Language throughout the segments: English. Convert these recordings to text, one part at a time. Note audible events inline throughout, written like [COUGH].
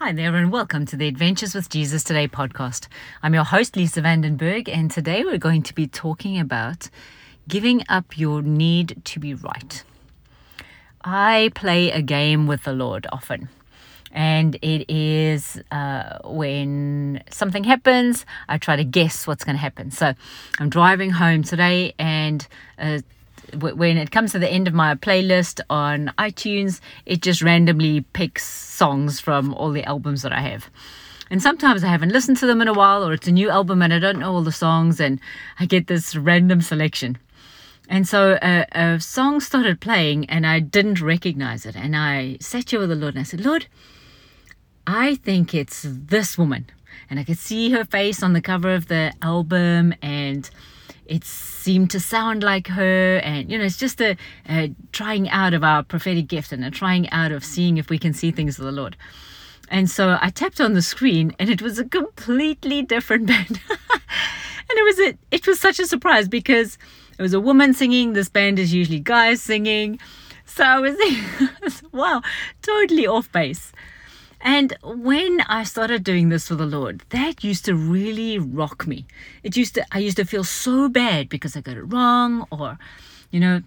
Hi there, and welcome to the Adventures with Jesus Today podcast. I'm your host, Lisa Vandenberg, and today we're going to be talking about giving up your need to be right. I play a game with the Lord often, and it is uh, when something happens, I try to guess what's going to happen. So I'm driving home today, and uh, when it comes to the end of my playlist on iTunes, it just randomly picks songs from all the albums that I have. And sometimes I haven't listened to them in a while, or it's a new album and I don't know all the songs, and I get this random selection. And so a, a song started playing, and I didn't recognize it. And I sat here with the Lord and I said, Lord, I think it's this woman. And I could see her face on the cover of the album, and it seemed to sound like her and you know it's just a, a, trying out of our prophetic gift and a trying out of seeing if we can see things of the lord. And so i tapped on the screen and it was a completely different [LAUGHS] band. And it was a, it was such a surprise because it was a woman singing this band is usually guys singing. So i was [LAUGHS] wow totally off base and when I started doing this for the Lord, that used to really rock me. It used to I used to feel so bad because I got it wrong or you know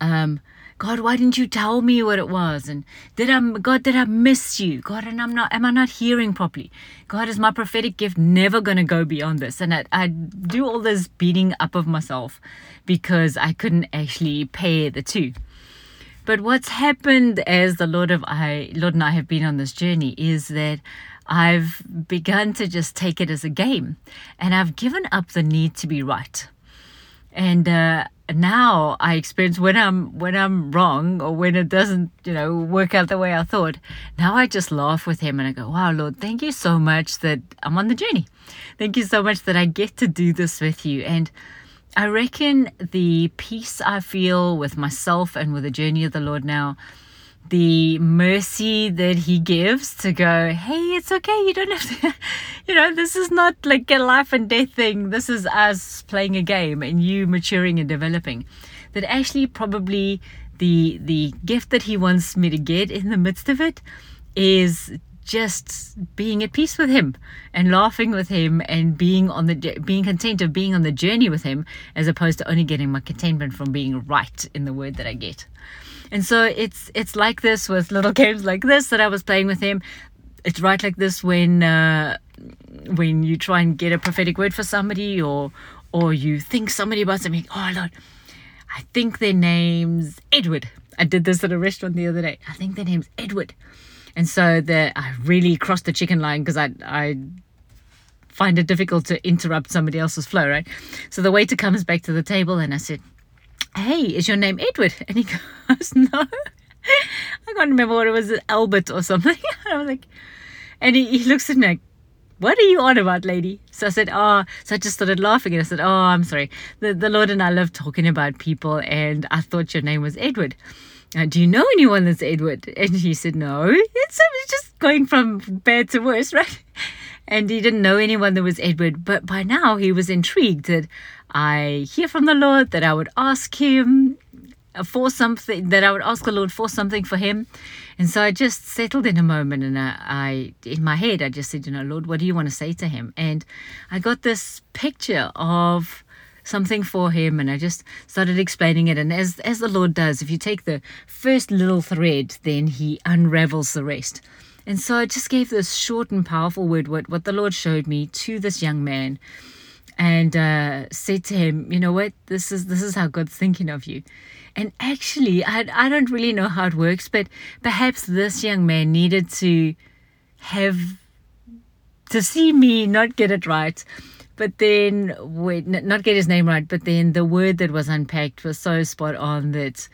um God, why didn't you tell me what it was? And did I, God, did I miss you? God, and I'm not, am I not hearing properly? God, is my prophetic gift never going to go beyond this? And I, I do all this beating up of myself because I couldn't actually pair the two. But what's happened as the Lord of I Lord and I have been on this journey is that I've begun to just take it as a game, and I've given up the need to be right. And uh, now I experience when I'm when I'm wrong or when it doesn't, you know, work out the way I thought. Now I just laugh with him and I go, "Wow, Lord, thank you so much that I'm on the journey. Thank you so much that I get to do this with you." And I reckon the peace I feel with myself and with the journey of the Lord now, the mercy that He gives to go, hey, it's okay. You don't have to, [LAUGHS] you know, this is not like a life and death thing. This is us playing a game and you maturing and developing. That actually, probably the the gift that He wants me to get in the midst of it is just being at peace with him and laughing with him and being on the being content of being on the journey with him as opposed to only getting my contentment from being right in the word that I get. And so it's it's like this with little [LAUGHS] games like this that I was playing with him. It's right like this when uh, when you try and get a prophetic word for somebody or or you think somebody about something. Oh Lord, I think their name's Edward. I did this at a restaurant the other day. I think their name's Edward. And so the I really crossed the chicken line because I I find it difficult to interrupt somebody else's flow, right? So the waiter comes back to the table and I said, Hey, is your name Edward? And he [LAUGHS] goes, No. [LAUGHS] I can't remember what it was, Albert or something. [LAUGHS] I was like, and he, he looks at me like, what are you on about, lady? So I said, oh, so I just started laughing and I said, oh, I'm sorry. The, the Lord and I love talking about people and I thought your name was Edward Uh, do you know anyone that's Edward? And he said, no. [LAUGHS] It's, just going from bad to worse, [LAUGHS] right? And he didn't know anyone that was Edward. But by now he was intrigued that I hear from the Lord, that I would ask him uh, for something, that I would ask the Lord for something for him. And so I just settled in a moment and I, I, in my head, I just said, you know, Lord, what do you want to say to him? And I got this picture of something for him and I just started explaining it. And as as the Lord does if you take the first little thread then he unravels the rest. And so I just gave this short and powerful word what what the Lord showed me to this young man and uh, said to him you know what? This is this is how God's thinking of you. And actually I, I don't really know how it works but perhaps this young man needed to have to see me not get it right but then, wait, not get his name right, but then the word that was unpacked was so spot on that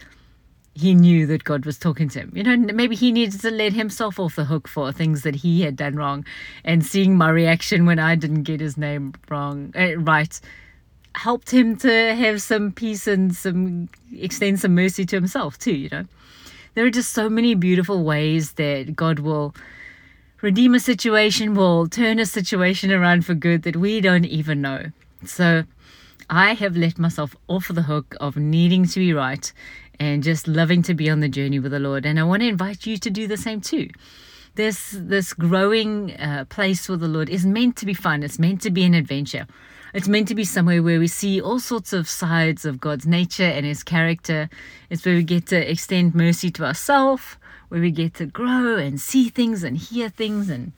he knew that God was talking to him. You know, maybe he needed to let himself off the hook for things that he had done wrong. And seeing my reaction when I didn't get his name wrong, uh, right, helped him to have some peace and some extend some mercy to himself too, you know. There are just so many beautiful ways that God will redeem a situation, will turn a situation around for good that we don't even know. So I have let myself off the hook of needing to be right and just loving to be on the journey with the Lord. And I want to invite you to do the same too. This this growing uh, place for the Lord is meant to be fun. It's meant to be an adventure. It's meant to be somewhere where we see all sorts of sides of God's nature and His character. It's where we get to extend mercy to ourselves, where we get to grow and see things and hear things and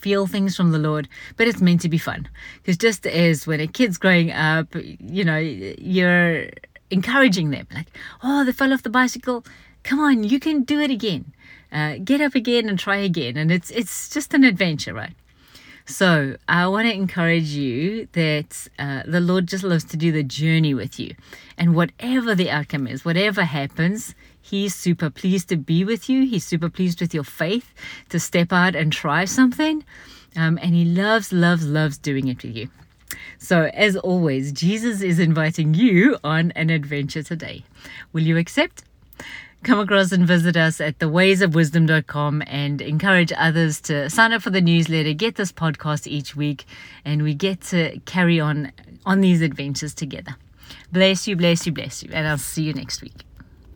feel things from the Lord, but it's meant to be fun. Because just as when a kid's growing up, you know, you're encouraging them, like, oh, they fell off the bicycle. Come on, you can do it again. Uh, get up again and try again. And it's it's just an adventure, right? So I want to encourage you that uh, the Lord just loves to do the journey with you. And whatever the outcome is, whatever happens, He's super pleased to be with you. He's super pleased with your faith to step out and try something. Um, and He loves, loves, loves doing it with you. So, as always, Jesus is inviting you on an adventure today. Will you accept? Come across and visit us at thewaysofwisdom.com and encourage others to sign up for the newsletter, get this podcast each week, and we get to carry on on these adventures together. Bless you, bless you, bless you, and I'll see you next week.